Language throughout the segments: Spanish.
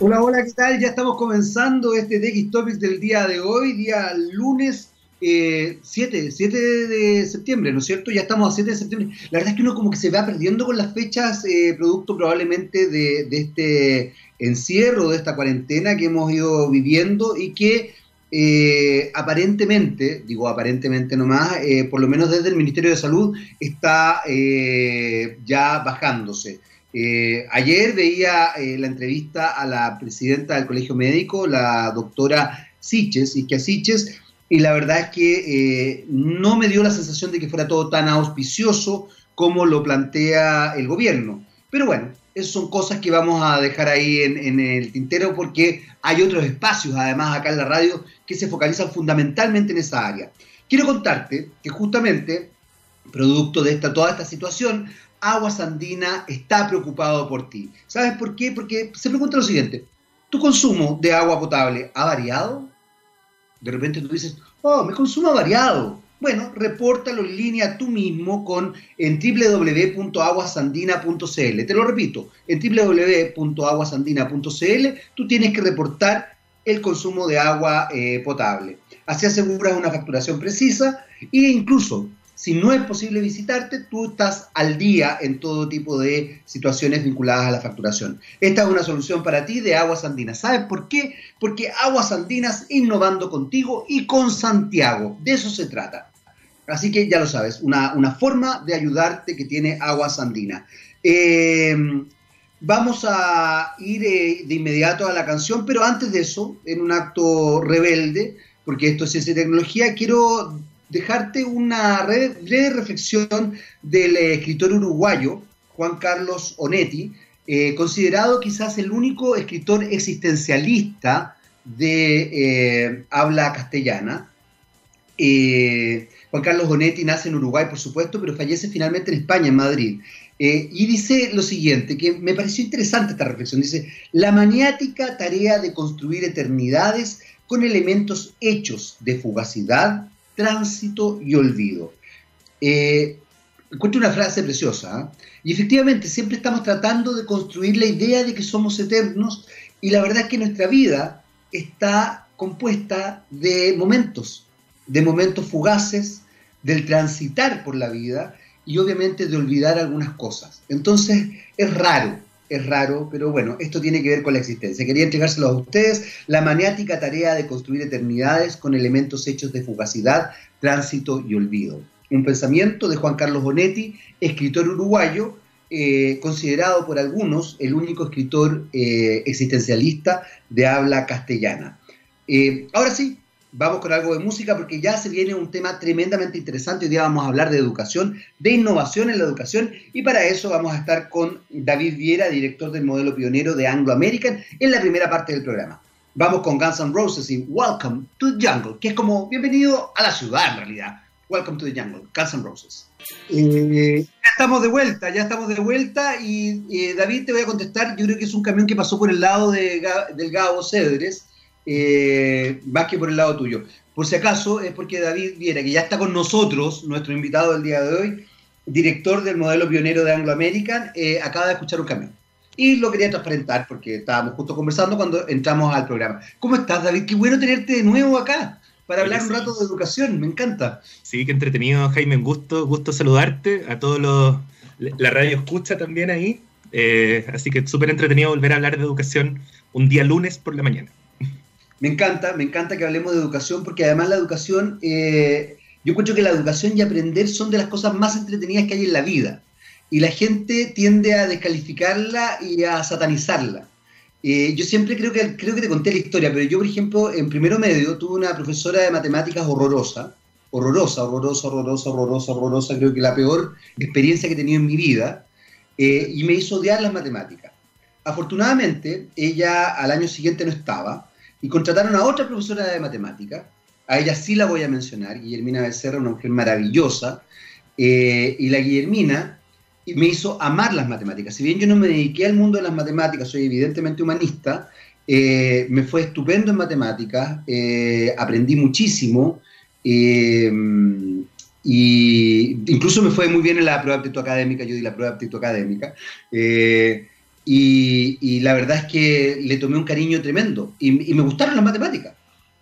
Hola, hola, ¿qué tal? Ya estamos comenzando este DX Topics del día de hoy, día lunes 7, eh, 7 de septiembre, ¿no es cierto? Ya estamos a 7 de septiembre. La verdad es que uno como que se va perdiendo con las fechas, eh, producto probablemente de, este encierro, de esta cuarentena que hemos ido viviendo y que eh, aparentemente, digo aparentemente nomás, por lo menos desde el Ministerio de Salud, está ya bajándose. Eh, ayer veía eh, la entrevista a la presidenta del Colegio Médico, la doctora Siches, Isquia Siches, y la verdad es que eh, no me dio la sensación de que fuera todo tan auspicioso como lo plantea el gobierno. Pero bueno, esas son cosas que vamos a dejar ahí en, en el tintero porque hay otros espacios, además acá en la radio, que se focalizan fundamentalmente en esa área. Quiero contarte que justamente, producto de esta, toda esta situación, Aguas Andina está preocupado por ti. ¿Sabes por qué? Porque se pregunta lo siguiente, ¿tu consumo de agua potable ha variado? De repente tú dices, oh, mi consumo ha variado. Bueno, repórtalo en línea tú mismo con en www.aguasandina.cl. Te lo repito, en www.aguasandina.cl tú tienes que reportar el consumo de agua eh, potable. Así aseguras una facturación precisa e incluso si no es posible visitarte, tú estás al día en todo tipo de situaciones vinculadas a la facturación. Esta es una solución para ti de Aguas Andinas. ¿Sabes por qué? Porque Aguas Andinas innovando contigo y con Santiago. De eso se trata. Así que ya lo sabes, una, forma de ayudarte que tiene Aguas Andinas. Eh, vamos a ir eh, de inmediato a la canción, pero antes de eso, en un acto rebelde, porque esto es ciencia y tecnología, quiero dejarte una breve reflexión del eh, escritor uruguayo Juan Carlos Onetti, eh, considerado quizás el único escritor existencialista de eh, habla castellana. Juan Carlos Onetti nace en Uruguay, por supuesto, pero fallece finalmente en España, en Madrid. y dice lo siguiente, que me pareció interesante esta reflexión. Dice, la maniática tarea de construir eternidades con elementos hechos de fugacidad, tránsito y olvido. Eh, encuentro una frase preciosa, ¿ah? y efectivamente siempre estamos tratando de construir la idea de que somos eternos, y la verdad es que nuestra vida está compuesta de momentos, de momentos fugaces, del transitar por la vida y obviamente de olvidar algunas cosas. Entonces es raro, es raro, pero bueno, esto tiene que ver con la existencia. Quería entregárselo a ustedes, la maniática tarea de construir eternidades con elementos hechos de fugacidad, tránsito y olvido. Un pensamiento de Juan Carlos Bonetti, escritor uruguayo, eh, considerado por algunos el único escritor eh, existencialista de habla castellana. Eh, ahora sí, vamos con algo de música porque ya se viene un tema tremendamente interesante. Hoy día vamos a hablar de educación, de innovación en la educación y para eso vamos a estar con David Viera, director del modelo pionero de Anglo American, en la primera parte del programa. Vamos con Guns N' Roses y Welcome to the Jungle, que es como bienvenido a la ciudad en realidad. Welcome to the Jungle, Guns N' Roses. Eh, ya estamos de vuelta, ya estamos de vuelta y eh, David te voy a contestar, yo creo que es un camión que pasó por el lado de, del Gabo Cedres eh, más que por el lado tuyo. Por si acaso, es porque David Viera, que ya está con nosotros, nuestro invitado del día de hoy, director del modelo pionero de Anglo American, eh, acaba de escuchar un camión. Y lo quería transparentar porque estábamos justo conversando cuando entramos al programa. ¿Cómo estás, David? Qué bueno tenerte de nuevo acá para hablar un rato de educación, me encanta. Sí, qué entretenido, Jaime, un gusto, gusto saludarte, a todos los, la radio escucha también ahí, eh, así que súper entretenido volver a hablar de educación un día lunes por la mañana. Me encanta, me encanta que hablemos de educación porque además la educación, eh, yo encuentro que la educación y aprender son de las cosas más entretenidas que hay en la vida. Y la gente tiende a descalificarla y a satanizarla. Eh, yo siempre creo que, creo que te conté la historia, pero yo, por ejemplo, en primero medio tuve una profesora de matemáticas horrorosa, horrorosa, horrorosa, horrorosa, horrorosa, horrorosa, creo que la peor experiencia que he tenido en mi vida, eh, y me hizo odiar las matemáticas. Afortunadamente, ella al año siguiente no estaba, y contrataron a otra profesora de matemática, a ella sí la voy a mencionar, Guillermina Becerra, una mujer maravillosa, eh, y la Guillermina me hizo amar las matemáticas. Si bien yo no me dediqué al mundo de las matemáticas, soy evidentemente humanista, eh, me fue estupendo en matemáticas, eh, aprendí muchísimo, y incluso me fue muy bien en la prueba de aptitud académica, yo di la prueba de aptitud académica, y, la verdad es que le tomé un cariño tremendo y, me gustaron las matemáticas.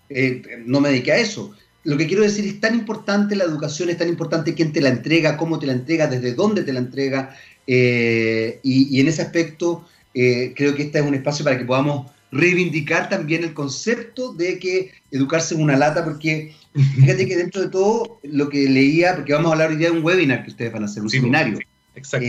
Eh, no me dediqué a eso. Lo que quiero decir es tan importante la educación, es tan importante quién te la entrega, cómo te la entrega, desde dónde te la entrega. Eh, y, en ese aspecto eh, creo que este es un espacio para que podamos reivindicar también el concepto de que educarse es una lata, porque fíjate que dentro de todo lo que leía, porque vamos a hablar hoy día de un webinar que ustedes van a hacer, un seminario. exacto.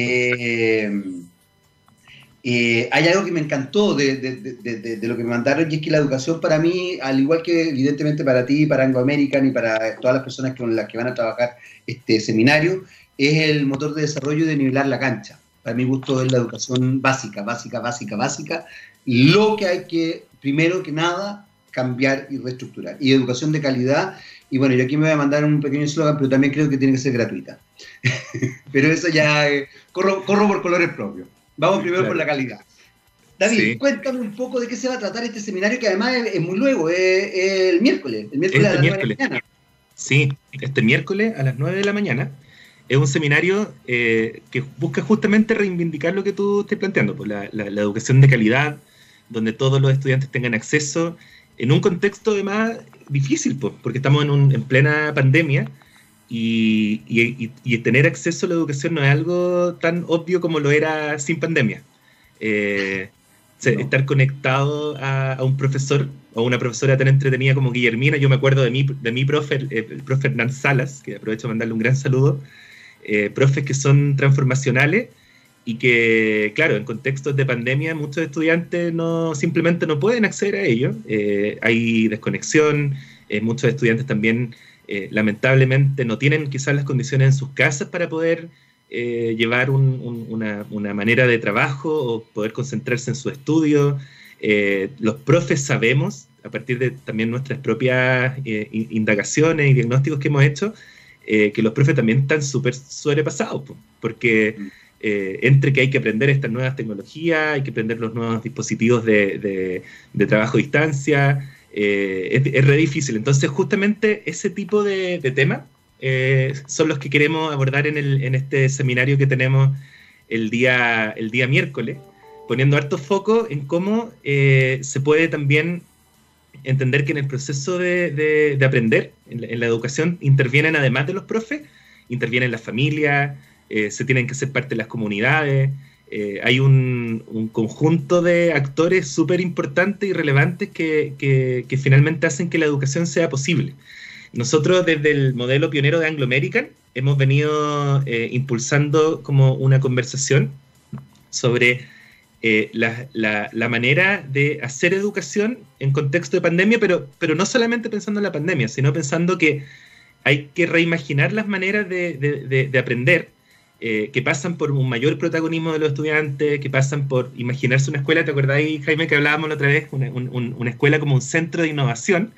Eh, hay algo que me encantó de, lo que me mandaron y es que la educación para mí, al igual que evidentemente para ti, para Anglo American y para todas las personas con las que van a trabajar este seminario, es el motor de desarrollo de nivelar la cancha. Para mi gusto es la educación básica, básica, básica, básica. Lo que hay que, primero que nada, cambiar y reestructurar. Y educación de calidad. Y bueno, yo aquí me voy a mandar un pequeño eslogan, pero también creo que tiene que ser gratuita. pero eso ya, eh, corro por colores propios. Vamos primero por la calidad. David, cuéntame un poco de qué se va a tratar este seminario, que además es, muy luego, es, el miércoles, el miércoles este a las 9 de la mañana. Sí, este miércoles a las 9 de la mañana. Es un seminario eh, que busca justamente reivindicar lo que tú estás planteando, pues, la, educación de calidad, donde todos los estudiantes tengan acceso, en un contexto además difícil, pues, porque estamos en, en plena pandemia y, tener acceso a la educación no es algo tan obvio como lo era sin pandemia. Eh, estar conectado a, un profesor o una profesora tan entretenida como Guillermina, yo me acuerdo de mi, de mi profe, el, profe Hernán Salas, que aprovecho de mandarle un gran saludo, eh, profes que son transformacionales y que, claro, en contextos de pandemia muchos estudiantes no simplemente no pueden acceder a ello. Eh, hay desconexión, muchos estudiantes también eh, lamentablemente no tienen quizás las condiciones en sus casas para poder eh, llevar una, manera de trabajo o poder concentrarse en su estudio. Eh, los profes sabemos, a partir de también nuestras propias indagaciones y diagnósticos que hemos hecho, que los profes también están súper sobrepasados, porque mm. entre que hay que aprender estas nuevas tecnologías, hay que aprender los nuevos dispositivos de, de trabajo a distancia, eh, es, re difícil. Entonces, justamente ese tipo de, temas eh, son los que queremos abordar en, el, en, este seminario que tenemos el día, el día miércoles, poniendo harto foco en cómo eh, se puede también entender que en el proceso de, aprender, en la, educación, intervienen además de los profes, intervienen las familias, se tienen que ser parte de las comunidades, eh, hay un, conjunto de actores súper importantes y relevantes que, finalmente hacen que la educación sea posible. Nosotros desde el modelo pionero de Anglo American hemos venido eh, impulsando como una conversación sobre eh, la, manera de hacer educación en contexto de pandemia, pero, pero no solamente pensando en la pandemia, sino pensando que hay que reimaginar las maneras de aprender eh, que pasan por un mayor protagonismo de los estudiantes, que pasan por imaginarse una escuela, ¿te acordáis, Jaime, que hablábamos la otra vez? Una, escuela como un centro de innovación,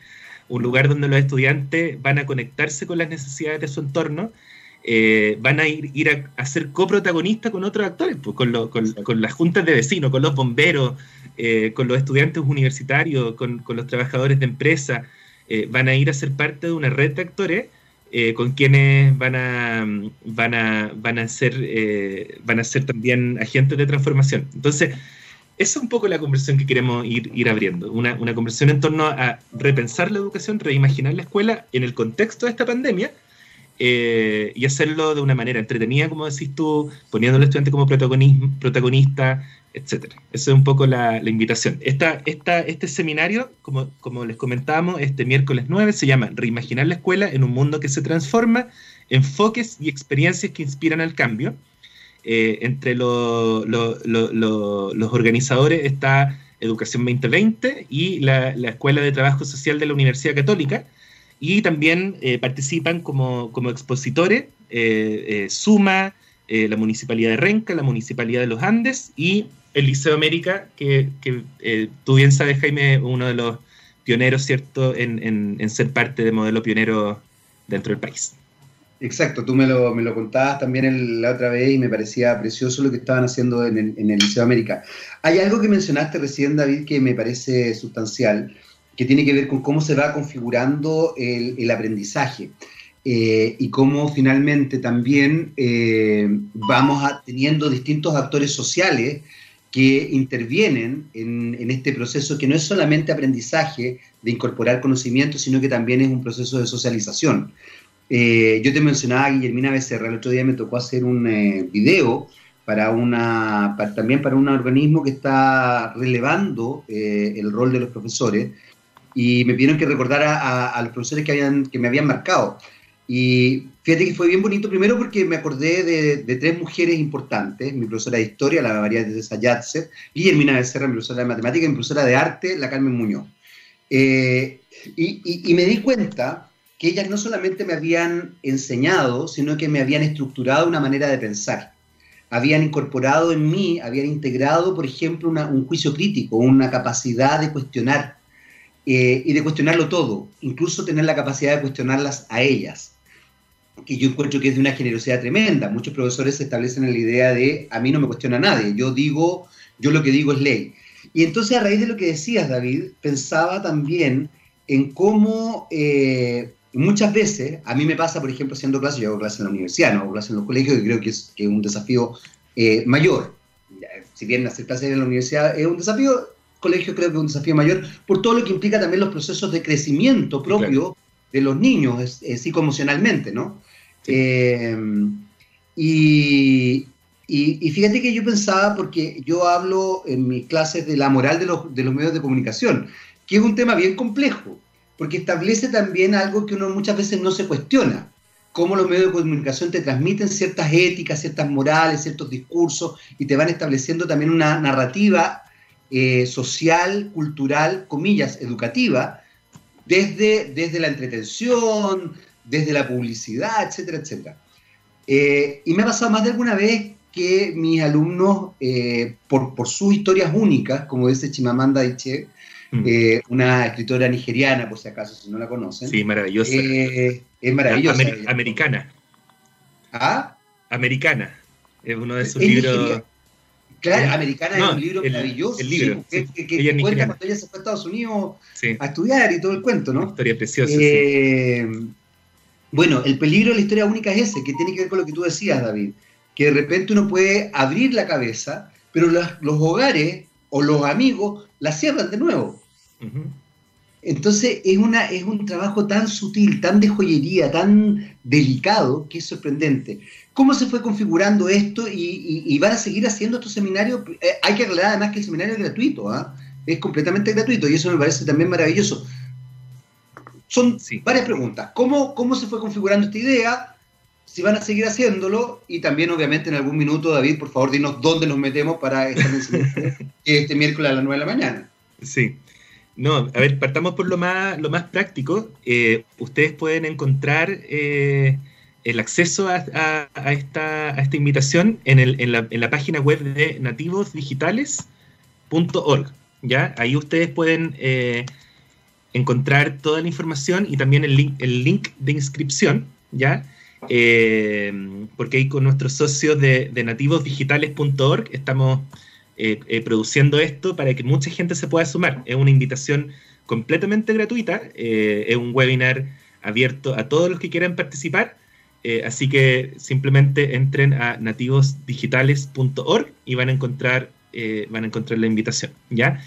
un lugar donde los estudiantes van a conectarse con las necesidades de su entorno, eh, van a ir, a, ser coprotagonistas con otros actores, pues, con, las juntas de vecinos, con los bomberos, eh, con los estudiantes universitarios, con, los trabajadores de empresa, van a ir a ser parte de una red de actores eh, con quienes van a, van a, van a, ser, eh, van a ser también agentes de transformación. Entonces, esa es un poco la conversación que queremos ir, ir abriendo, una, una, conversación en torno a repensar la educación, reimaginar la escuela en el contexto de esta pandemia eh, y hacerlo de una manera entretenida, como decís tú, poniendo al estudiante como protagonista, etcétera. Esa es un poco la, invitación. Esta, esta, este seminario, como, como les comentábamos, este miércoles 9 se llama Reimaginar la escuela en un mundo que se transforma, enfoques y experiencias que inspiran al cambio. Eh, entre los organizadores está Educación 2020 y la, Escuela de Trabajo Social de la Universidad Católica, y también eh, participan como, como expositores eh, Suma, la Municipalidad de Renca, la Municipalidad de los Andes y el Liceo América, que, eh, tú bien sabes, Jaime, uno de los pioneros, ¿cierto?, en, ser parte de modelo pionero dentro del país. Exacto, tú me lo, me lo contabas también la otra vez y me parecía precioso lo que estaban haciendo en el, Liceo América. Hay algo que mencionaste recién, David, que me parece sustancial, que tiene que ver con cómo se va configurando el, aprendizaje. Eh, y cómo finalmente también eh, vamos teniendo distintos actores sociales que intervienen en, este proceso que no es solamente aprendizaje de incorporar conocimiento, sino que también es un proceso de socialización. Eh, yo te mencionaba a Guillermina Becerra, el otro día me tocó hacer un video para una, también para un organismo que está relevando el rol de los profesores y me pidieron que recordara a, los profesores que, habían, que me habían marcado. Y fíjate que fue bien bonito, primero porque me acordé de, tres mujeres importantes, mi profesora de historia, la María de Sayatzer, Guillermina Becerra, mi profesora de matemática, y mi profesora de arte, la Carmen Muñoz. Eh, y, me di cuenta que ellas no solamente me habían enseñado, sino que me habían estructurado una manera de pensar. Habían incorporado en mí, habían integrado, por ejemplo, un juicio crítico, una capacidad de cuestionar eh, y de cuestionarlo todo, incluso tener la capacidad de cuestionarlas a ellas que yo encuentro que es de una generosidad tremenda. Muchos profesores se establecen en la idea de a mí no me cuestiona nadie, yo digo, yo lo que digo es ley. Y entonces a raíz de lo que decías, David, pensaba también en cómo eh, muchas veces, a mí me pasa, por ejemplo, haciendo clases, yo hago clases en la universidad, no hago clases en los colegios, y creo que es, un desafío eh, mayor. Si bien hacer clases en la universidad es un desafío, colegio creo que es un desafío mayor, por todo lo que implica también los procesos de crecimiento propio de los niños psicoemocionalmente, ¿no? Eh, y, fíjate que yo pensaba, porque yo hablo en mis clases de la moral de los, de los medios de comunicación, que es un tema bien complejo, porque establece también algo que uno muchas veces no se cuestiona, cómo los medios de comunicación te transmiten ciertas éticas, ciertas morales, ciertos discursos, y te van estableciendo también una narrativa eh, social, cultural, comillas, educativa, desde, desde la entretención, desde la publicidad, etcétera, etcétera. Eh, y me ha pasado más de alguna vez que mis alumnos, eh, por, por, sus historias únicas, como dice Chimamanda Adichie, mm. eh, una escritora nigeriana, por si acaso, si no la conocen. Sí, maravillosa. es maravillosa. americana. ¿Ah? Americana. Es uno de sus libros. Claro, Americana es un libro maravilloso. El libro. que, cuenta cuando ella se fue a Estados Unidos a estudiar y todo el cuento, ¿no? Una historia preciosa. Bueno, el peligro de la historia única es ese, que tiene que ver con lo que tú decías, David, que de repente uno puede abrir la cabeza, pero los, hogares o los amigos la cierran de nuevo. Entonces es, una, es un trabajo tan sutil, tan de joyería, tan delicado, que es sorprendente. ¿Cómo se fue configurando esto y, van a seguir haciendo estos seminarios? Eh, hay que aclarar además que el seminario es gratuito, ¿ah? es completamente gratuito y eso me parece también maravilloso. Son varias preguntas. ¿Cómo, ¿Cómo se fue configurando esta idea? Si van a seguir haciéndolo y también obviamente en algún minuto, David, por favor, dinos dónde nos metemos para este, este miércoles a las 9 de la mañana. Sí. No, a ver, partamos por lo más, lo más práctico. Eh, ustedes pueden encontrar eh, el acceso a, esta, a, esta, invitación en, el, en, la, en, la, página web de nativosdigitales.org. ¿ya? Ahí ustedes pueden eh, encontrar toda la información y también el link, el link de inscripción, ¿ya? Porque ahí con nuestros socios de, nativosdigitales.org estamos eh, eh, produciendo esto para que mucha gente se pueda sumar. Es una invitación completamente gratuita, es un webinar abierto a todos los que quieran participar, así que simplemente entren a nativosdigitales.org y van a encontrar, van a encontrar la invitación, ¿ya?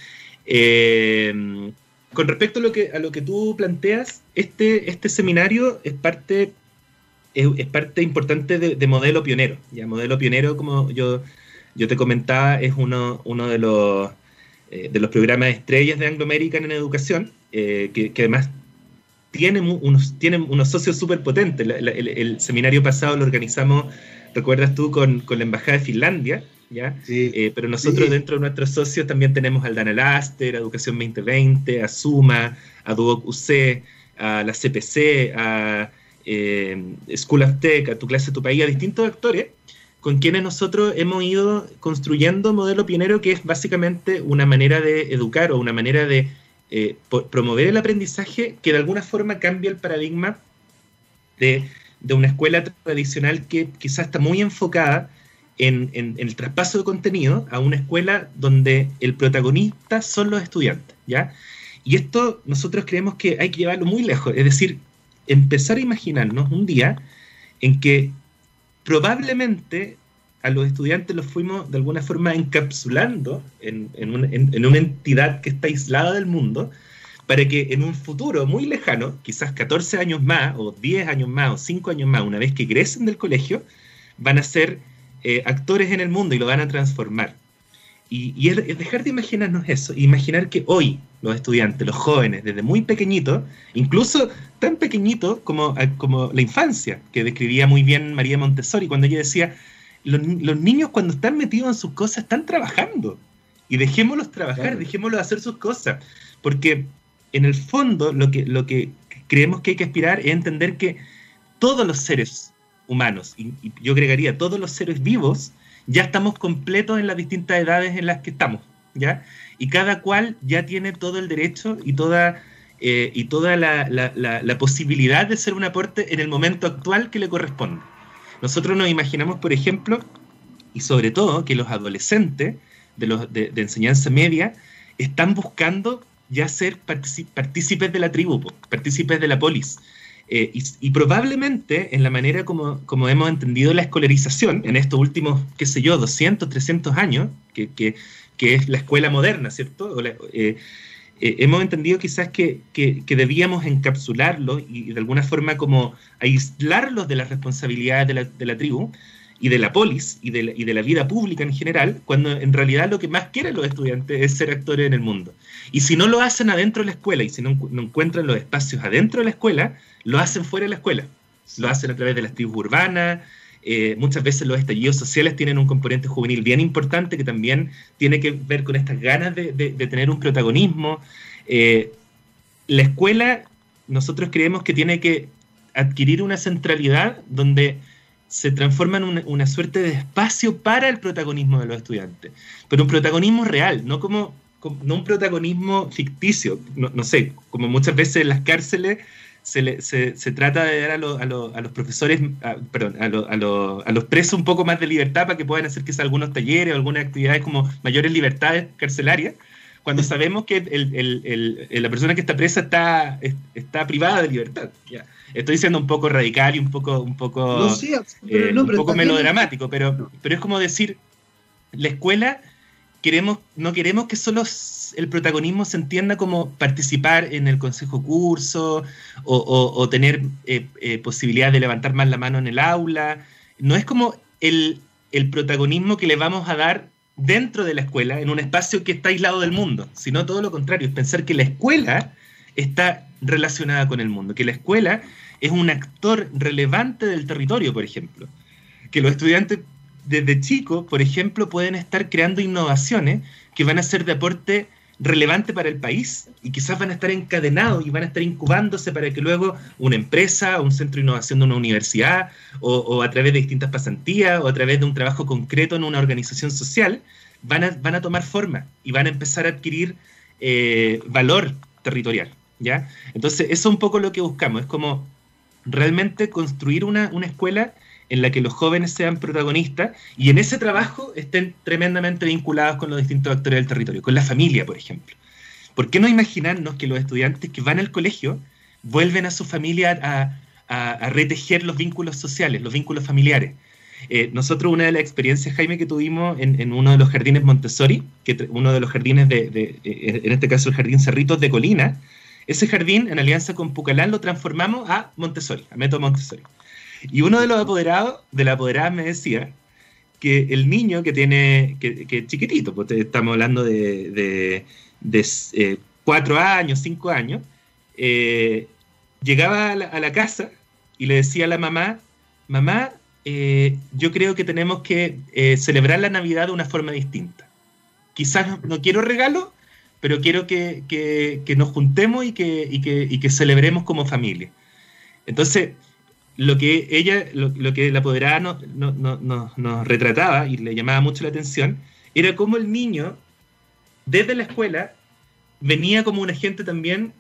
con respecto a lo que, a lo que tú planteas, este, este seminario es parte, es, parte importante de, modelo pionero. Ya, modelo pionero, como yo, yo te comentaba, es uno, uno de los eh, de los programas estrellas de Anglo American en educación, eh, que, además tiene unos, tiene unos socios súper potentes. el, seminario pasado lo organizamos, recuerdas tú, con, con la Embajada de Finlandia, ¿ya? Eh, pero nosotros dentro de nuestros socios también tenemos al Dana Laster, a Educación 2020, a Suma, a Duoc UC, a la CPC, a eh, School of Tech, a Tu Clase, Tu País, a distintos actores con quienes nosotros hemos ido construyendo modelo pionero que es básicamente una manera de educar o una manera de eh, promover el aprendizaje que de alguna forma cambia el paradigma de, de, una escuela tradicional que quizás está muy enfocada en, el traspaso de contenido a una escuela donde el protagonista son los estudiantes, ¿ya? Y esto nosotros creemos que hay que llevarlo muy lejos, es decir, empezar a imaginarnos un día en que probablemente a los estudiantes los fuimos de alguna forma encapsulando en, una entidad que está aislada del mundo, para que en un futuro muy lejano, quizás 14 años más, o 10 años más, o 5 años más, una vez que crecen del colegio, van a ser eh, actores en el mundo y lo van a transformar. Y, es, dejar de imaginarnos eso, imaginar que hoy los estudiantes, los jóvenes, desde muy pequeñitos, incluso tan pequeñitos como, como la infancia, que describía muy bien María Montessori cuando ella decía, los, niños cuando están metidos en sus cosas están trabajando. Y dejémoslos trabajar, dejémoslos hacer sus cosas. Porque en el fondo lo que, lo que creemos que hay que aspirar es entender que todos los seres humanos, y, yo agregaría todos los seres vivos, ya estamos completos en las distintas edades en las que estamos, ¿ya? Y cada cual ya tiene todo el derecho y toda, eh, y toda la, la, posibilidad de ser un aporte en el momento actual que le corresponde. Nosotros nos imaginamos, por ejemplo, y sobre todo, que los adolescentes de, los, de, enseñanza media están buscando ya ser partícipes de la tribu, partícipes de la polis. Eh, y, probablemente en la manera como, como, hemos entendido la escolarización en estos últimos, qué sé yo, 200, 300 años, que, que, que es la escuela moderna, ¿cierto? Eh, eh, hemos entendido quizás que, que, debíamos encapsularlos y, de alguna forma como aislarlos de las responsabilidades de la, de la tribu y de la polis y de la, y de la, vida pública en general, cuando en realidad lo que más quieren los estudiantes es ser actores en el mundo. Y si no lo hacen adentro de la escuela y si no, encuentran los espacios adentro de la escuela, lo hacen fuera de la escuela. Lo hacen a través de las tribus urbanas, eh, muchas veces los estallidos sociales tienen un componente juvenil bien importante que también tiene que ver con estas ganas de, tener un protagonismo. Eh, la escuela, nosotros creemos que tiene que adquirir una centralidad donde se transforma en una, suerte de espacio para el protagonismo de los estudiantes, pero un protagonismo real, no como, no un protagonismo ficticio, no, sé, como muchas veces en las cárceles se, se, trata de dar a, a, los profesores, perdón, a, a, los presos un poco más de libertad para que puedan hacer quizás algunos talleres o algunas actividades como mayores libertades carcelarias, cuando sabemos que el, el, la persona que está presa está, está privada de libertad. Ya. Estoy siendo un poco radical y un poco, un poco, eh, un poco melodramático, pero, pero es como decir, la escuela queremos, no queremos que solo el protagonismo se entienda como participar en el consejo curso o, tener eh, eh, posibilidad de levantar más la mano en el aula. No es como el, el, protagonismo que le vamos a dar dentro de la escuela, en un espacio que está aislado del mundo, sino todo lo contrario, es pensar que la escuela está relacionada con el mundo, que la escuela es un actor relevante del territorio, por ejemplo, que los estudiantes desde chicos, por ejemplo, pueden estar creando innovaciones que van a ser de aporte relevante para el país y quizás van a estar encadenados y van a estar incubándose para que luego una empresa, un centro de innovación de una universidad o, a través de distintas pasantías o a través de un trabajo concreto en una organización social, van a, van a tomar forma y van a empezar a adquirir eh, valor territorial. ¿ya? Entonces, eso es un poco lo que buscamos, es como realmente construir una, una escuela en la que los jóvenes sean protagonistas y en ese trabajo estén tremendamente vinculados con los distintos actores del territorio, con la familia, por ejemplo. ¿Por qué no imaginarnos que los estudiantes que van al colegio vuelven a su familia a, retejer los vínculos sociales, los vínculos familiares? Eh, nosotros una de las experiencias, Jaime, que tuvimos en, uno de los jardines Montessori, que uno de los jardines de, eh, en este caso el jardín Cerritos de Colina, ese jardín en alianza con Pucalán lo transformamos a Montessori, a método Montessori. Y uno de los apoderados, de la apoderada me decía que el niño que tiene, que, que chiquitito, pues estamos hablando de, eh, cuatro años, cinco años, eh, llegaba a la, casa y le decía a la mamá, mamá, eh, yo creo que tenemos que celebrar la Navidad de una forma distinta. Quizás no, quiero regalo, pero quiero que, nos juntemos y que celebremos como familia. Entonces, lo que ella, lo, que la apoderada nos retrataba y le llamaba mucho la atención, era cómo el niño, desde la escuela, venía como un agente también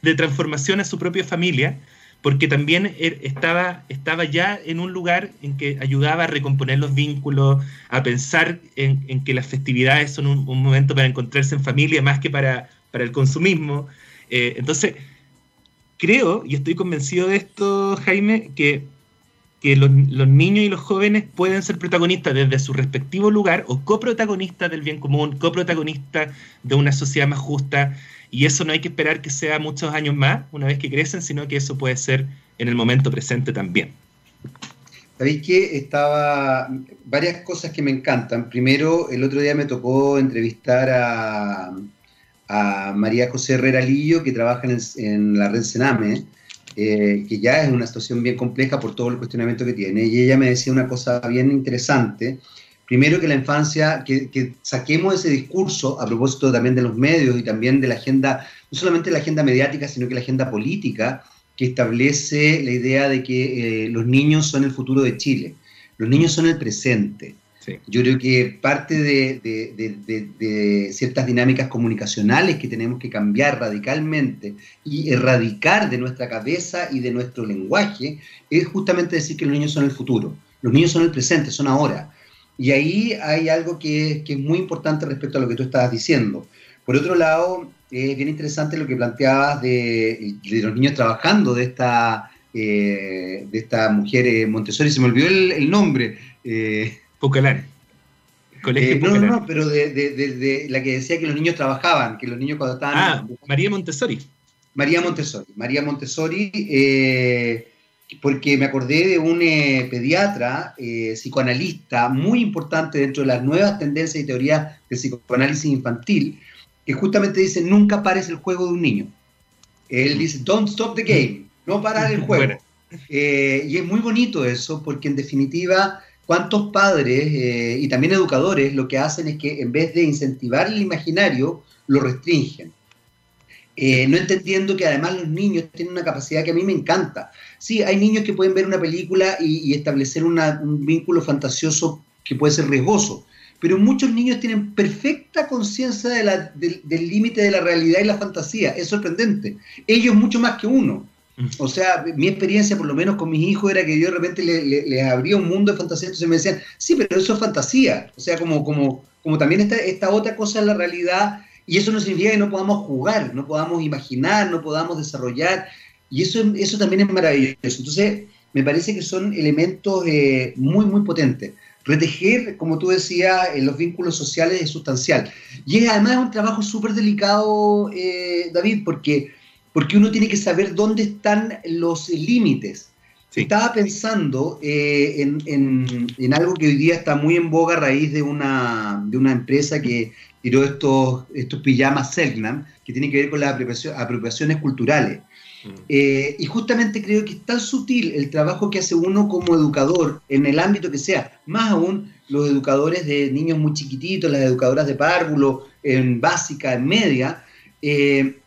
de transformación a su propia familia, porque también er, estaba, estaba ya en un lugar en que ayudaba a recomponer los vínculos, a pensar en, que las festividades son un, momento para encontrarse en familia más que para, para el consumismo. Eh, entonces, creo, y estoy convencido de esto, Jaime, que que los, niños y los jóvenes pueden ser protagonistas desde su respectivo lugar o coprotagonistas del bien común, coprotagonistas de una sociedad más justa. Y eso no hay que esperar que sea muchos años más, una vez que crecen, sino que eso puede ser en el momento presente también. ¿Sabéis que estaba varias cosas que me encantan? Primero, el otro día me tocó entrevistar a, a María José Herrera Lillo, que trabaja en, la red Sename, eh, que ya es una situación bien compleja por todo el cuestionamiento que tiene, y ella me decía una cosa bien interesante. Primero que la infancia, que, saquemos ese discurso a propósito también de los medios y también de la agenda, no solamente la agenda mediática, sino que la agenda política, que establece la idea de que eh, los niños son el futuro de Chile. Los niños son el presente. Yo creo que parte de, ciertas dinámicas comunicacionales que tenemos que cambiar radicalmente y erradicar de nuestra cabeza y de nuestro lenguaje es justamente decir que los niños son el futuro. Los niños son el presente, son ahora. Y ahí hay algo que, es muy importante respecto a lo que tú estabas diciendo. Por otro lado, es bien interesante lo que planteabas de, los niños trabajando de esta, eh, de esta mujer eh, Montessori. Se me olvidó el, nombre. Eh, Pucalar. Colegio eh, no, no, no, pero de, la que decía que los niños trabajaban, que los niños cuando estaban... Ah, María Montessori. María Montessori. María Montessori, eh, porque me acordé de un eh, pediatra, psicoanalista, muy importante dentro de las nuevas tendencias y teorías del psicoanálisis infantil, que justamente dice, nunca pares el juego de un niño. Él dice, don't stop the game, no parar el juego. y es muy bonito eso, porque en definitiva ¿Cuántos padres eh, y también educadores lo que hacen es que en vez de incentivar el imaginario, lo restringen? Eh, no entendiendo que además los niños tienen una capacidad que a mí me encanta. Sí, hay niños que pueden ver una película y, establecer un vínculo fantasioso que puede ser riesgoso, pero muchos niños tienen perfecta conciencia del límite de la realidad y la fantasía. Es sorprendente. Ellos mucho más que uno. O sea, mi experiencia, por lo menos con mis hijos, era que yo de repente les le, abría un mundo de fantasía, entonces me decían, sí, pero eso es fantasía. O sea, como, como, como también esta, otra cosa es la realidad, y eso no significa que no podamos jugar, no podamos imaginar, no podamos desarrollar, y eso, eso también es maravilloso. Entonces, me parece que son elementos eh, muy, muy potentes. Retejer, como tú decías, en los vínculos sociales es sustancial. Y es además un trabajo súper delicado, eh, David, porque porque uno tiene que saber dónde están los límites. Estaba pensando eh, en, algo que hoy día está muy en boga a raíz de una, de una empresa que tiró estos, estos pijamas Selknam, que tiene que ver con las apropiaciones culturales. Mm. Eh, y justamente creo que es tan sutil el trabajo que hace uno como educador, en el ámbito que sea, más aún los educadores de niños muy chiquititos, las educadoras de párvulo, en básica, en media, eh,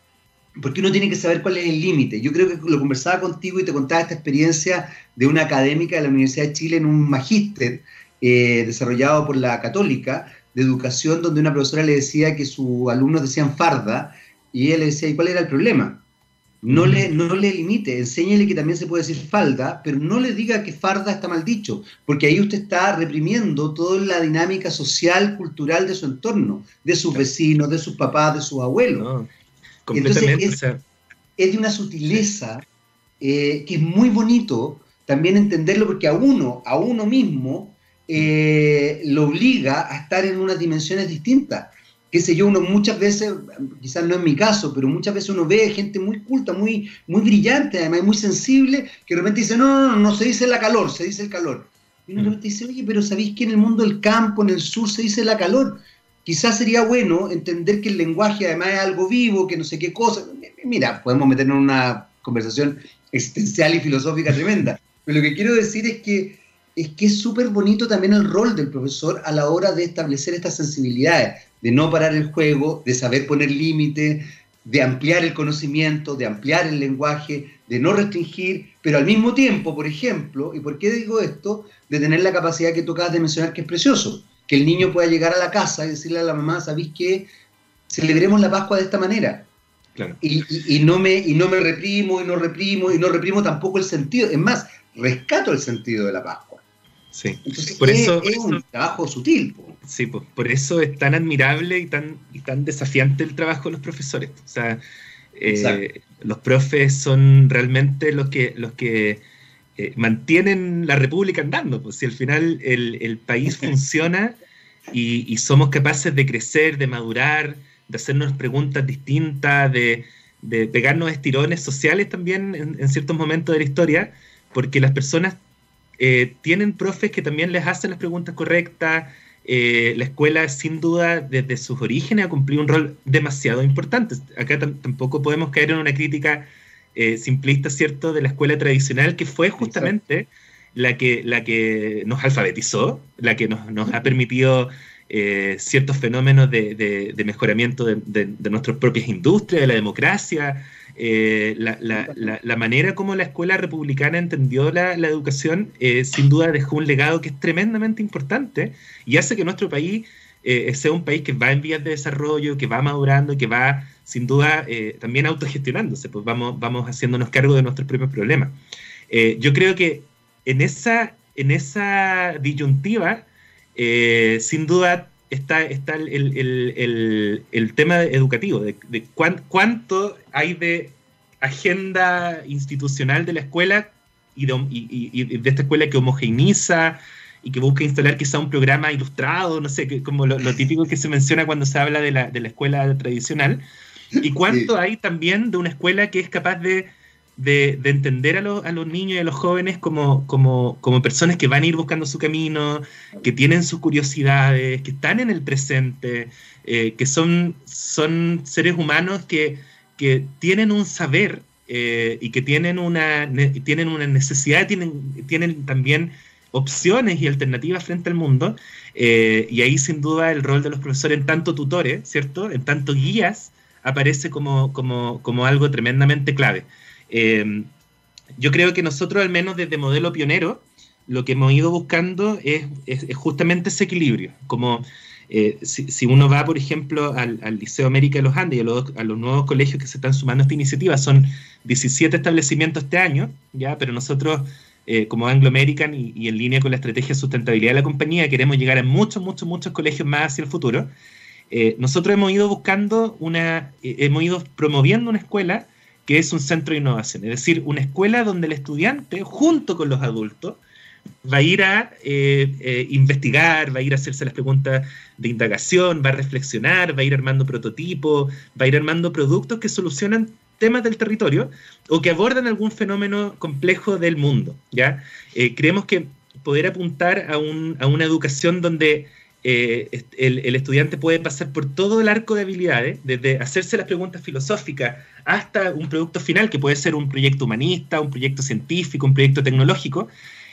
porque uno tiene que saber cuál es el límite. Yo creo que lo conversaba contigo y te contaba esta experiencia de una académica de la Universidad de Chile en un magíster eh, desarrollado por la Católica de Educación, donde una profesora le decía que sus alumnos decían farda, y él le decía, ¿y cuál era el problema? No le, no le limite, enséñele que también se puede decir falda, pero no le diga que farda está mal dicho, porque ahí usted está reprimiendo toda la dinámica social, cultural de su entorno, de sus vecinos, de sus papás, de sus abuelos. Entonces, es, de una sutileza eh, que es muy bonito también entenderlo porque a uno, a uno mismo, eh, lo obliga a estar en unas dimensiones distintas. Qué sé yo, uno muchas veces, quizás no es mi caso, pero muchas veces uno ve gente muy culta, muy, muy brillante, además muy sensible, que de repente dice, no, no, no, no se dice la calor, se dice el calor. Y uno de repente dice, oye, pero ¿sabéis que en el mundo del campo, en el sur, se dice la calor? Quizás sería bueno entender que el lenguaje además es algo vivo, que no sé qué cosa. Mira, podemos meternos en una conversación existencial y filosófica tremenda. Pero lo que quiero decir es que es que es súper bonito también el rol del profesor a la hora de establecer estas sensibilidades, de no parar el juego, de saber poner límites, de ampliar el conocimiento, de ampliar el lenguaje, de no restringir, pero al mismo tiempo, por ejemplo, ¿y por qué digo esto? De tener la capacidad que tocas de mencionar que es precioso, que el niño pueda llegar a la casa y decirle a la mamá, ¿sabéis qué? Celebremos la Pascua de esta manera. Y, no me, y no me reprimo, y no reprimo, y no reprimo tampoco el sentido. Es más, rescato el sentido de la Pascua. Sí. por eso, es un trabajo sutil. Sí, por eso es tan admirable y tan, y tan desafiante el trabajo de los profesores. O sea, eh, los profes son realmente los que, los que mantienen la república andando, pues si al final el, país funciona y, somos capaces de crecer, de madurar, de hacernos preguntas distintas, de, pegarnos estirones sociales también en, ciertos momentos de la historia, porque las personas tienen profes que también les hacen las preguntas correctas, eh, la escuela sin duda desde sus orígenes ha cumplido un rol demasiado importante. Acá tampoco podemos caer en una crítica eh, simplista, ¿cierto?, de la escuela tradicional, que fue justamente la que, la que nos alfabetizó, la que nos, ha permitido eh, ciertos fenómenos de, mejoramiento de, de, nuestras propias industrias, de la democracia, eh, la, manera como la escuela republicana entendió la, educación, eh, sin duda dejó un legado que es tremendamente importante y hace que nuestro país sea un país que va en vías de desarrollo, que va madurando, que va sin duda también autogestionándose, pues vamos, vamos haciéndonos cargo de nuestros propios problemas. yo creo que en esa, en esa disyuntiva, sin duda está, está el, tema educativo, de, cuánto hay de agenda institucional de la escuela y de, esta escuela que homogeneiza y que busca instalar quizá un programa ilustrado, no sé, como lo, típico que se menciona cuando se habla de la, escuela tradicional, y cuánto hay también de una escuela que es capaz de de, entender a, los niños y a los jóvenes como, como, personas que van a ir buscando su camino, que tienen sus curiosidades, que están en el presente, eh, que son, son seres humanos que, tienen un saber eh, y que tienen una, tienen una necesidad, tienen, tienen también opciones y alternativas frente al mundo. Eh, y ahí sin duda el rol de los profesores en tanto tutores, ¿cierto? En tanto guías, aparece como, como, como algo tremendamente clave. Em, yo creo que nosotros, al menos desde modelo pionero, lo que hemos ido buscando es, justamente ese equilibrio. Como eh, si, uno va, por ejemplo, al, Liceo América de los Andes y a los, nuevos colegios que se están sumando a esta iniciativa, son 17 establecimientos este año, ya, pero nosotros, eh, como Anglo American y, en línea con la estrategia de sustentabilidad de la compañía, queremos llegar a muchos, muchos, muchos colegios más hacia el futuro. Eh, nosotros hemos ido buscando una, hemos ido promoviendo una escuela que es un centro de innovación, es decir, una escuela donde el estudiante, junto con los adultos, va a ir a eh, eh, investigar, va a ir a hacerse las preguntas de indagación, va a reflexionar, va a ir armando prototipos, va a ir armando productos que solucionan temas del territorio o que abordan algún fenómeno complejo del mundo. ¿ya? Eh, creemos que poder apuntar a, a una educación donde el, el, estudiante puede pasar por todo el arco de habilidades, desde hacerse las preguntas filosóficas hasta un producto final que puede ser un proyecto humanista, un proyecto científico, un proyecto tecnológico,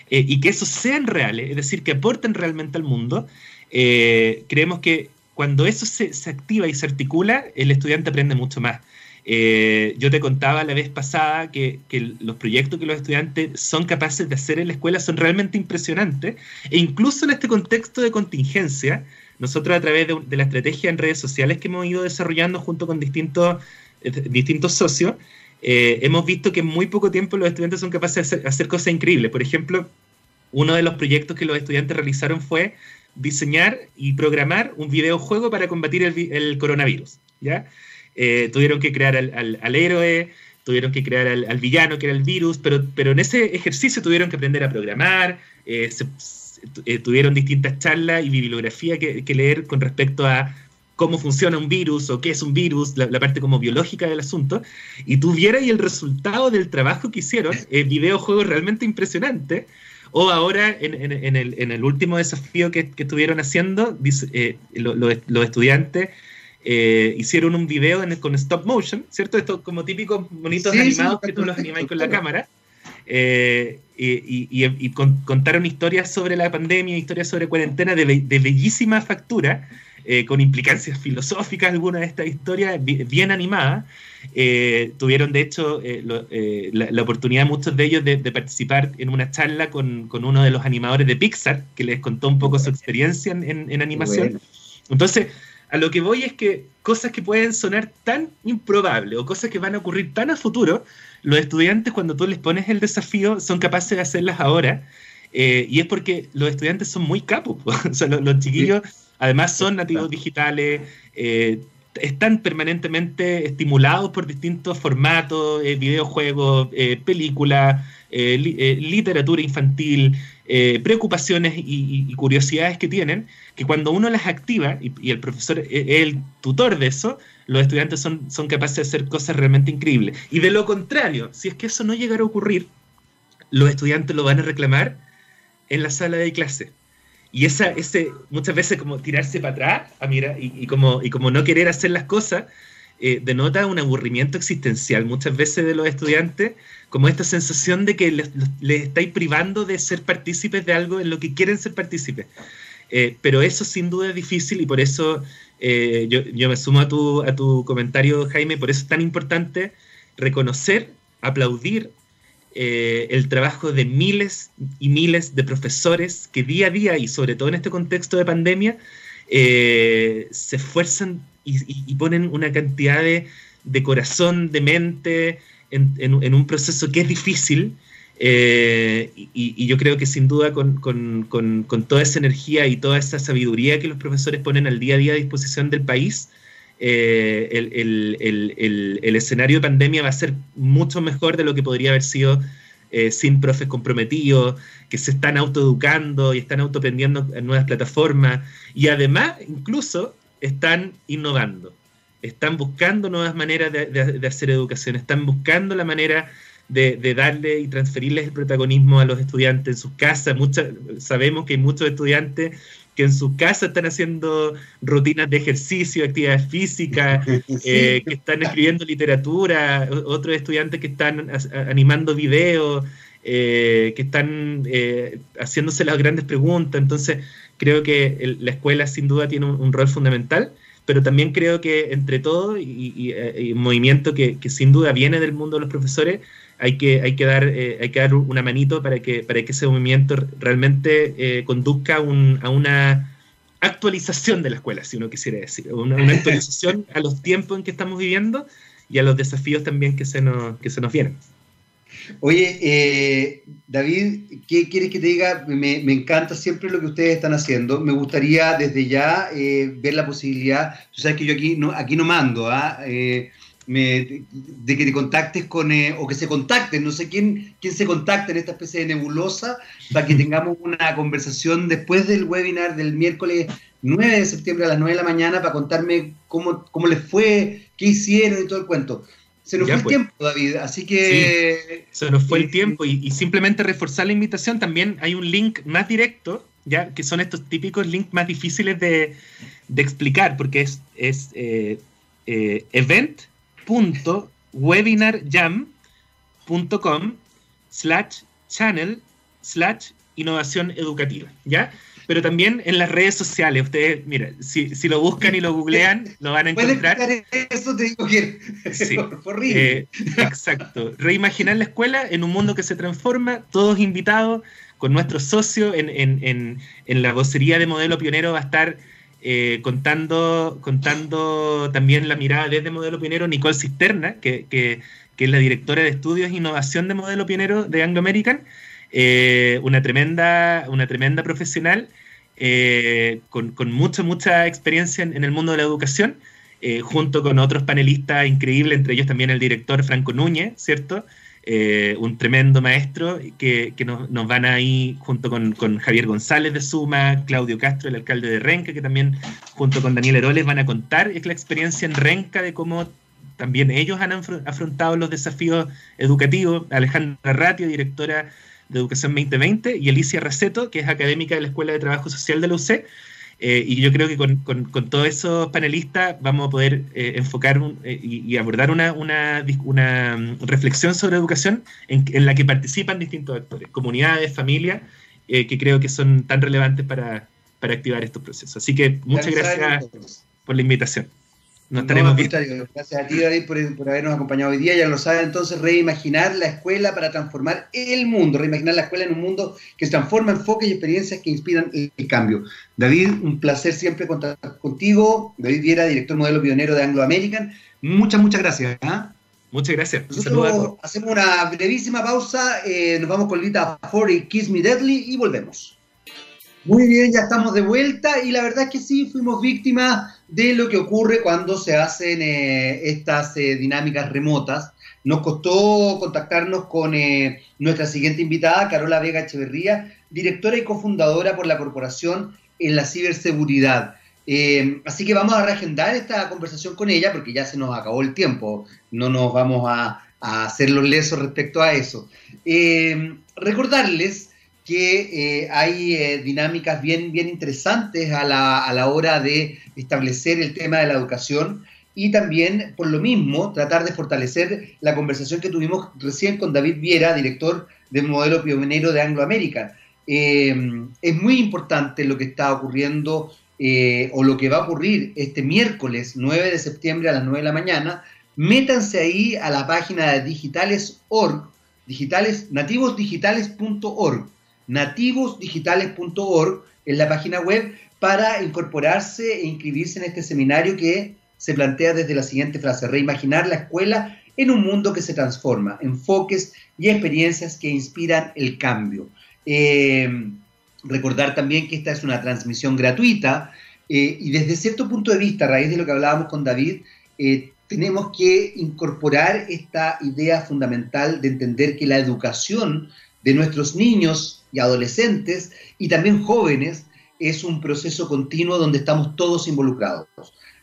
eh, y que esos sean reales, es decir, que aporten realmente al mundo, eh, creemos que cuando eso se, activa y se articula, el estudiante aprende mucho más. Eh, yo te contaba la vez pasada que, los proyectos que los estudiantes son capaces de hacer en la escuela son realmente impresionantes, e incluso en este contexto de contingencia, nosotros a través de, la estrategia en redes sociales que hemos ido desarrollando junto con distintos distintos socios, eh, hemos visto que en muy poco tiempo los estudiantes son capaces de hacer, cosas increíbles. Por ejemplo, uno de los proyectos que los estudiantes realizaron fue diseñar y programar un videojuego para combatir el, coronavirus. ¿ya? Eh, tuvieron que crear al, héroe, tuvieron que crear al, villano, que era el virus, pero, pero en ese ejercicio tuvieron que aprender a programar, eh, tuvieron distintas charlas y bibliografía que, que, leer con respecto a cómo funciona un virus o qué es un virus, la, parte como biológica del asunto, y tuviera y el resultado del trabajo que hicieron, el videojuego realmente impresionante. O ahora, en, el, último desafío que, estuvieron haciendo, eh, los estudiantes eh, hicieron un video con stop motion, ¿cierto? Estos como típicos monitos animados que tú los animáis con la cámara. Eh, y, contaron historias sobre la pandemia, historias sobre cuarentena de, de bellísima factura, eh, con implicancias filosóficas algunas de estas historias, bien, animadas. Eh, tuvieron, de hecho, eh, la, oportunidad, muchos de ellos, de, participar en una charla con, uno de los animadores de Pixar, que les contó un poco su experiencia en, animación. Entonces, a lo que voy es que cosas que pueden sonar tan improbables o cosas que van a ocurrir tan a futuro, los estudiantes cuando tú les pones el desafío son capaces de hacerlas ahora. y es porque los estudiantes son muy capos. o sea, los, chiquillos... Además son nativos digitales, eh, están permanentemente estimulados por distintos formatos, eh, videojuegos, eh, películas, literatura infantil, preocupaciones y, curiosidades que tienen, que cuando uno las activa, y, el profesor es el tutor de eso, los estudiantes son, son capaces de hacer cosas realmente increíbles. Y de lo contrario, si es que eso no llegara a ocurrir, los estudiantes lo van a reclamar en la sala de clase. Y esa, ese, muchas veces como tirarse para atrás a mira, y, como, y como no querer hacer las cosas, eh, denota un aburrimiento existencial muchas veces de los estudiantes, como esta sensación de que les, estáis privando de ser partícipes de algo en lo que quieren ser partícipes. Eh, pero eso sin duda es difícil y por eso eh, yo, yo, me sumo a tu, a tu comentario, Jaime, por eso es tan importante reconocer, aplaudir el trabajo de miles y miles de profesores que día a día, y sobre todo en este contexto de pandemia, se esfuerzan y, ponen una cantidad de, corazón, de mente, en, un proceso que es difícil. Eh, y, yo creo que sin duda con, toda esa energía y toda esa sabiduría que los profesores ponen al día a día a disposición del país, eh, el, escenario de pandemia va a ser mucho mejor de lo que podría haber sido eh, sin profes comprometidos, que se están autoeducando y están autoaprendiendo en nuevas plataformas y además incluso están innovando, están buscando nuevas maneras de, hacer educación, están buscando la manera de, darle y transferirles el protagonismo a los estudiantes en sus casas. sabemos que hay muchos estudiantes que en su casa están haciendo rutinas de ejercicio, actividades físicas, eh, que están escribiendo literatura, otros estudiantes que están animando videos, eh, que están eh, haciéndose las grandes preguntas. Entonces, creo que la escuela sin duda tiene un, rol fundamental, pero también creo que entre todo y, un movimiento que, que sin duda viene del mundo de los profesores, hay que, hay que, dar, eh, hay que dar una manito para que, para que ese movimiento realmente eh, conduzca a una actualización de la escuela, si uno quisiera decir, una, actualización a los tiempos en que estamos viviendo y a los desafíos también que se nos, que se nos vienen. Oye, eh, David, ¿qué quieres que te diga? Me, encanta siempre lo que ustedes están haciendo. Me gustaría desde ya ver la posibilidad, tú sabes que yo aquí no, aquí no mando, ¿ah? de que te contactes con, eh, o que se contacten, no sé quién, quién se contacta en esta especie de nebulosa, para que tengamos una conversación después del webinar del miércoles 9 de septiembre a las 9 de la mañana para contarme cómo, cómo les fue, qué hicieron y todo el cuento. Se nos fue el pues. tiempo, David, así que... se nos fue el tiempo y, simplemente reforzar la invitación, también hay un link más directo, ya que son estos típicos links más difíciles de, de explicar, porque es, es eh, eh, event webinarjam.com slash channel slash innovación educativa, ¿ya? Pero también en las redes sociales, ustedes, mira, si, si lo buscan y lo googlean, lo van a encontrar. Eso te digo que sí. Eh, exacto. Reimaginar la escuela en un mundo que se transforma, todos invitados, con nuestro socio en, en, en, en la vocería de modelo pionero va a estar eh, contando, contando también la mirada desde Modelo Pionero Nicole Cisterna, que, que, es la directora de estudios e innovación de Modelo Pionero de Anglo American, eh, una, tremenda, una tremenda profesional eh, con, con, mucha, mucha experiencia en, el mundo de la educación, junto con otros panelistas increíbles, entre ellos también el director Franco Núñez, ¿cierto? Eh, un tremendo maestro que, nos, van ahí junto con, Javier González de Suma, Claudio Castro, el alcalde de Renca, que también junto con Daniel Heroles van a contar es la experiencia en Renca de cómo también ellos han afrontado los desafíos educativos. Alejandra Ratio, directora de Educación 2020, y Alicia Raceto, que es académica de la Escuela de Trabajo Social de la UC, eh, y yo creo que con, con, todos esos panelistas vamos a poder eh, enfocar eh, y, abordar una, una, una, mm, reflexión sobre educación en, en, la que participan distintos actores, comunidades, familias, que creo que son tan relevantes para, para activar estos procesos. Así que muchas gracias por la invitación. Nos estaremos Gracias a ti, David, por, habernos acompañado hoy día. Ya lo saben, entonces, reimaginar la escuela para transformar el mundo, reimaginar la escuela en un mundo que se transforma, enfoques y experiencias que inspiran el, cambio. David, un placer siempre contar contigo. David Viera, director modelo pionero de Anglo American. Muchas, muchas gracias. ¿ah? Muchas gracias. Nosotros hacemos una brevísima pausa. Eh, nos vamos con Lita For y Kiss Me Deadly y volvemos. Muy bien, ya estamos de vuelta y la verdad es que sí, fuimos víctimas de lo que ocurre cuando se hacen eh, estas eh, dinámicas remotas. Nos costó contactarnos con eh, nuestra siguiente invitada, Carola Vega Echeverría, directora y cofundadora por la corporación en la ciberseguridad. así que vamos a reagendar esta conversación con ella porque ya se nos acabó el tiempo, no nos vamos a, a hacer los lesos respecto a eso. recordarles que eh, hay eh, dinámicas bien, bien interesantes a la, a la, hora de establecer el tema de la educación y también, por lo mismo, tratar de fortalecer la conversación que tuvimos recién con David Viera, director del modelo pionero de Angloamérica. Eh, es muy importante lo que está ocurriendo o lo que va a ocurrir este miércoles 9 de septiembre a las 9 de la mañana. Métanse ahí a la página de digitales.org, digitales, nativosdigitales.org nativosdigitales.org en la página web para incorporarse e inscribirse en este seminario que se plantea desde la siguiente frase, reimaginar la escuela en un mundo que se transforma, enfoques y experiencias que inspiran el cambio. Eh, recordar también que esta es una transmisión gratuita eh, y desde cierto punto de vista, a raíz de lo que hablábamos con David, eh, tenemos que incorporar esta idea fundamental de entender que la educación de nuestros niños y adolescentes y también jóvenes es un proceso continuo donde estamos todos involucrados.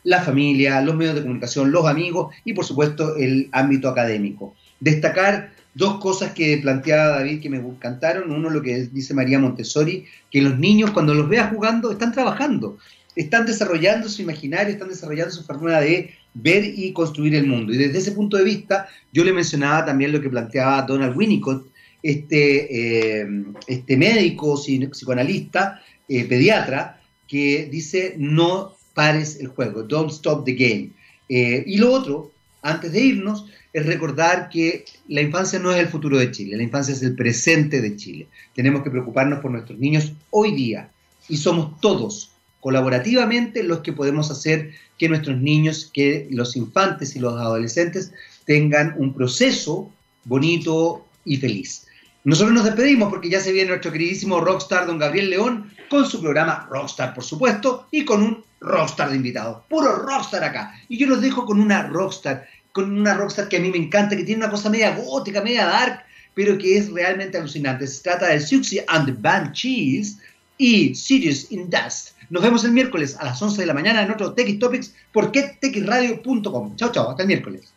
La familia, los medios de comunicación, los amigos y por supuesto el ámbito académico. Destacar dos cosas que planteaba David que me encantaron. Uno, lo que dice María Montessori, que los niños cuando los veas jugando están trabajando, están desarrollando su imaginario, están desarrollando su forma de ver y construir el mundo. Y desde ese punto de vista, yo le mencionaba también lo que planteaba Donald Winnicott, este, eh, este médico psicoanalista, eh, pediatra, que dice no pares el juego, don't stop the game. Eh, y lo otro, antes de irnos, es recordar que la infancia no es el futuro de Chile, la infancia es el presente de Chile. Tenemos que preocuparnos por nuestros niños hoy día y somos todos colaborativamente los que podemos hacer que nuestros niños, que los infantes y los adolescentes tengan un proceso bonito y feliz. Nosotros nos despedimos porque ya se viene nuestro queridísimo rockstar don Gabriel León con su programa Rockstar, por supuesto, y con un rockstar de invitados. Puro rockstar acá. Y yo los dejo con una rockstar, con una rockstar que a mí me encanta, que tiene una cosa media gótica, media dark, pero que es realmente alucinante. Se trata de Suxy and the Band Cheese y Sirius in Dust. Nos vemos el miércoles a las 11 de la mañana en otro TX Topics por quetxradio.com. Chao, chao, hasta el miércoles.